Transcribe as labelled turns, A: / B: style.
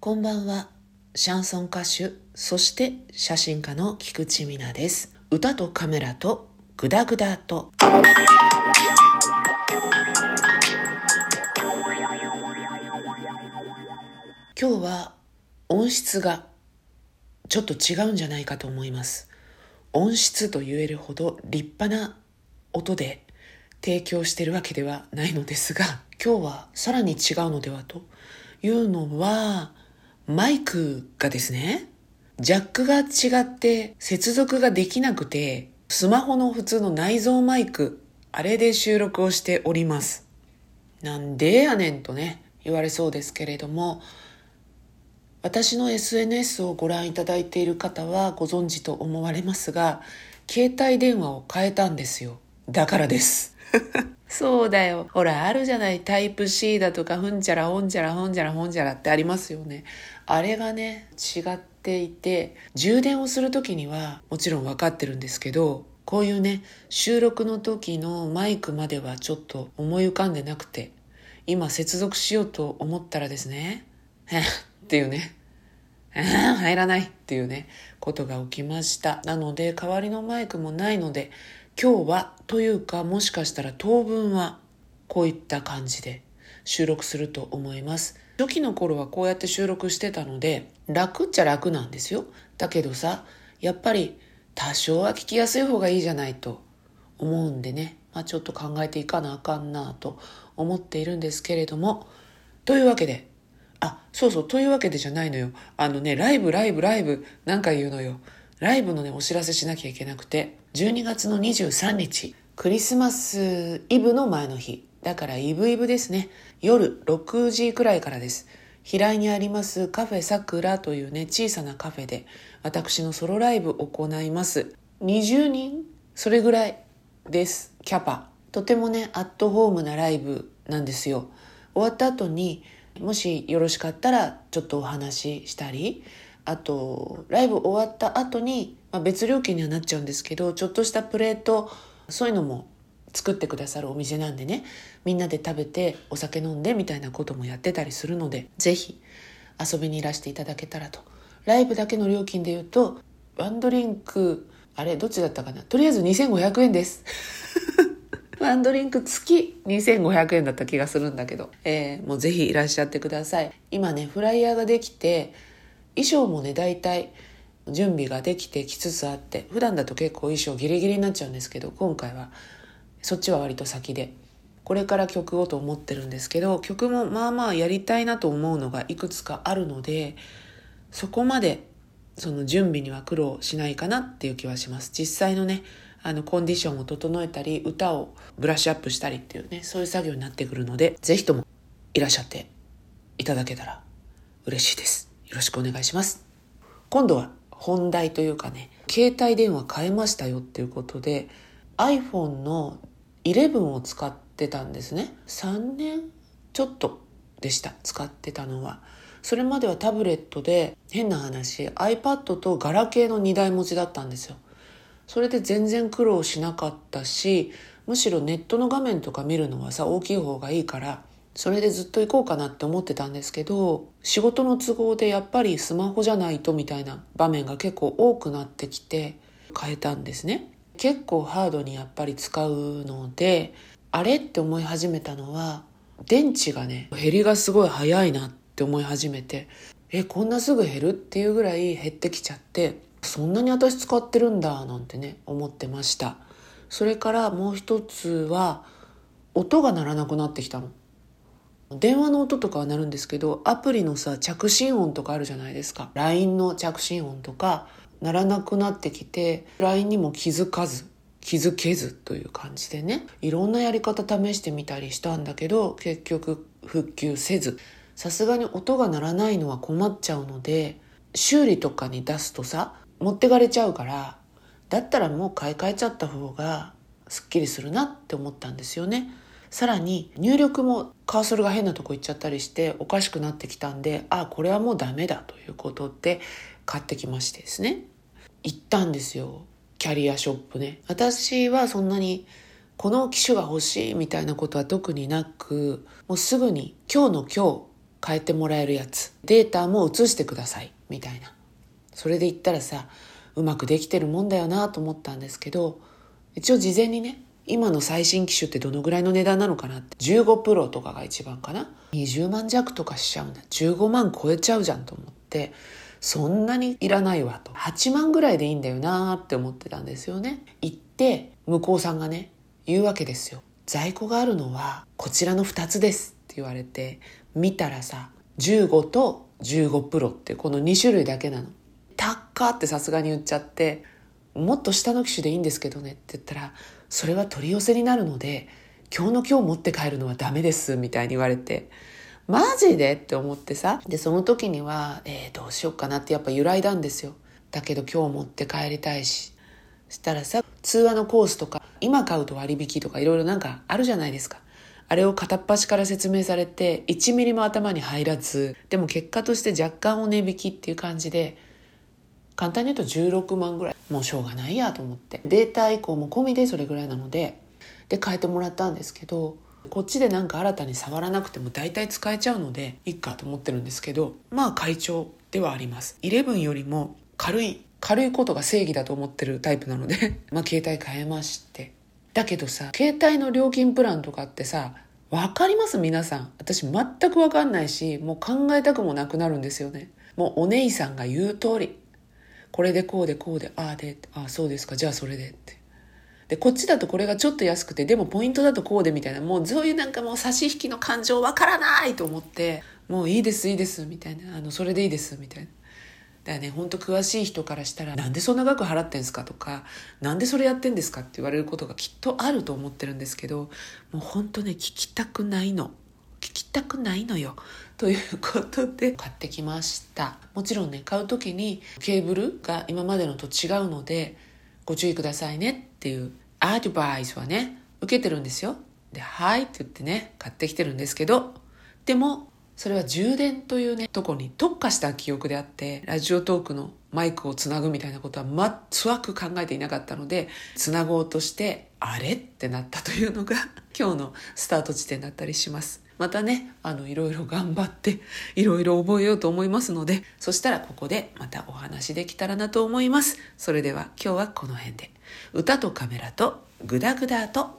A: こんばんは。シャンソン歌手、そして写真家の菊池美奈です。歌とカメラとグダグダと。今日は音質がちょっと違うんじゃないかと思います。音質と言えるほど立派な音で提供してるわけではないのですが、今日はさらに違うのではというのは、マイクがですね、ジャックが違って接続ができなくて、スマホの普通の内蔵マイク、あれで収録をしております。なんでやねんとね、言われそうですけれども、私の SNS をご覧いただいている方はご存知と思われますが、携帯電話を変えたんですよ。だからです。そうだよ。ほら、あるじゃない。タイプ C だとか、ふんちゃら、ほんちゃら、ほんちゃら、ほんちゃらってありますよね。あれがね、違っていて、充電をするときには、もちろん分かってるんですけど、こういうね、収録の時のマイクまではちょっと思い浮かんでなくて、今接続しようと思ったらですね、っていうね、入らないっていうね、ことが起きました。なので、代わりのマイクもないので、今日はというかもしかしたら当分はこういった感じで収録すると思います。初期の頃はこうやって収録してたので楽っちゃ楽なんですよ。だけどさやっぱり多少は聞きやすい方がいいじゃないと思うんでね、まあ、ちょっと考えていかなあかんなと思っているんですけれども。というわけであそうそうというわけでじゃないのよ。あのねライブライブライブなんか言うのよ。ライブのね、お知らせしなきゃいけなくて、12月の23日、クリスマスイブの前の日、だからイブイブですね。夜6時くらいからです。平井にありますカフェさくらというね、小さなカフェで、私のソロライブを行います。20人それぐらいです。キャパ。とてもね、アットホームなライブなんですよ。終わった後に、もしよろしかったら、ちょっとお話ししたり、あとライブ終わった後に、まあ、別料金にはなっちゃうんですけどちょっとしたプレートそういうのも作ってくださるお店なんでね。みんなで食べてお酒飲んでみたいなこともやってたりするのでぜひ遊びにいらしていただけたらと。ライブだけの料金で言うとワンドリンクあれどっちだったかな？とりあえず2500円です。ワンドリンク付き2500円だった気がするんだけど、えー、もうぜひいらっしゃってください。今ねフライヤーができて衣装もね大体準備ができてきつつあって普段だと結構衣装ギリギリになっちゃうんですけど今回はそっちは割と先でこれから曲をと思ってるんですけど曲もまあまあやりたいなと思うのがいくつかあるのでそこまでその準備には苦労しないかなっていう気はします。実際のねあのコンディションを整えたり歌をブラッシュアップしたりっていうねそういう作業になってくるのでぜひともいらっしゃっていただけたら嬉しいです。よろしくお願いします。今度は本題というかね、携帯電話変えましたよっていうことで、iPhone の11を使ってたんですね。3年ちょっとでした、使ってたのは。それまではタブレットで変な話、iPad とガラケーの2台持ちだったんですよ。それで全然苦労しなかったし、むしろネットの画面とか見るのはさ、大きい方がいいから、それでずっと行こうかなって思ってたんですけど仕事の都合でやっぱりスマホじゃないとみたいな場面が結構多くなってきて変えたんですね。結構ハードにやっぱり使うのであれって思い始めたのは電池がね減りがすごい早いなって思い始めてえこんなすぐ減るっていうぐらい減ってきちゃってそんなに私使ってるんだなんてね思ってました。それからもう一つは音が鳴らなくなってきたの。電話の音とかは鳴るんですけどアプリのさ着信音とかあるじゃないですか。LINE の着信音とか鳴らなくなってきて LINE にも気づかず気づけずという感じでね。いろんなやり方試してみたりしたんだけど結局復旧せず。さすがに音が鳴らないのは困っちゃうので修理とかに出すとさ持ってかれちゃうからだったらもう買い替えちゃった方がすっきりするなって思ったんですよね。さらに入力もカーソルが変なとこ行っちゃったりしておかしくなってきたんであこれはもうダメだということで買ってきましてですね。行ったんですよ。キャリアショップね。私はそんなにこの機種が欲しいみたいなことは特になくもうすぐに今日の今日変えてもらえるやつ。データも移してくださいみたいな。それで言ったらさうまくできてるもんだよなと思ったんですけど一応事前にね今の最新機種ってどのぐらいの値段なのかなって。15プロとかが一番かな。20万弱とかしちゃうんだ。15万超えちゃうじゃんと思って。そんなにいらないわと。8万ぐらいでいいんだよなって思ってたんですよね。行って向こうさんがね言うわけですよ。在庫があるのはこちらの2つですって言われて見たらさ15と15プロってこの2種類だけなの。高ってさすがに言っちゃってもっと下の機種でいいんですけどねって言ったらそれは取り寄せになるので今日の今日持って帰るのはダメですみたいに言われてマジでって思ってさでその時には、えー、どうしようかなってやっぱ揺らいだんですよ。だけど今日持って帰りたいし。したらさ通話のコースとか今買うと割引とかいろいろなんかあるじゃないですか。あれを片っ端から説明されて1ミリも頭に入らずでも結果として若干お値引きっていう感じで簡単に言うと16万ぐらい。もうしょうがないやと思って。データ移行も込みでそれぐらいなので。で変えてもらったんですけどこっちでなんか新たに触らなくても大体使えちゃうのでいっかと思ってるんですけどまあ会長ではあります。11よりも軽い軽いことが正義だと思ってるタイプなので まあ携帯変えまして。だけどさ携帯の料金プランとかってさ分かります？皆さん。私全く分かんないしもう考えたくもなくなるんですよね。もうお姉さんが言う通り。これでこうでこうでああでああそうですかじゃあそれでって。でこっちだとこれがちょっと安くてでもポイントだとこうでみたいなもうそういうなんかもう差し引きの感情わからないと思ってもういいですいいですみたいなあのそれでいいですみたいな。だからね本当詳しい人からしたらなんでそんな額払ってんすかとかなんでそれやってんですかって言われることがきっとあると思ってるんですけどもう本当ね聞きたくないの。きたくないのよ。ということで買ってきました。もちろんね買う時にケーブルが今までのと違うのでご注意くださいねっていうアドバイスはね受けてるんですよ。で「はい」って言ってね買ってきてるんですけどでもそれは充電というねとこに特化した記憶であってラジオトークのマイクをつなぐみたいなことは全く考えていなかったのでつなごうとしてあれ？ってなったというのが 今日のスタート地点だったりします。またねあのいろいろ頑張っていろいろ覚えようと思いますのでそしたらここでまたお話できたらなと思います。それでは今日はこの辺で。歌とカメラとグダグダと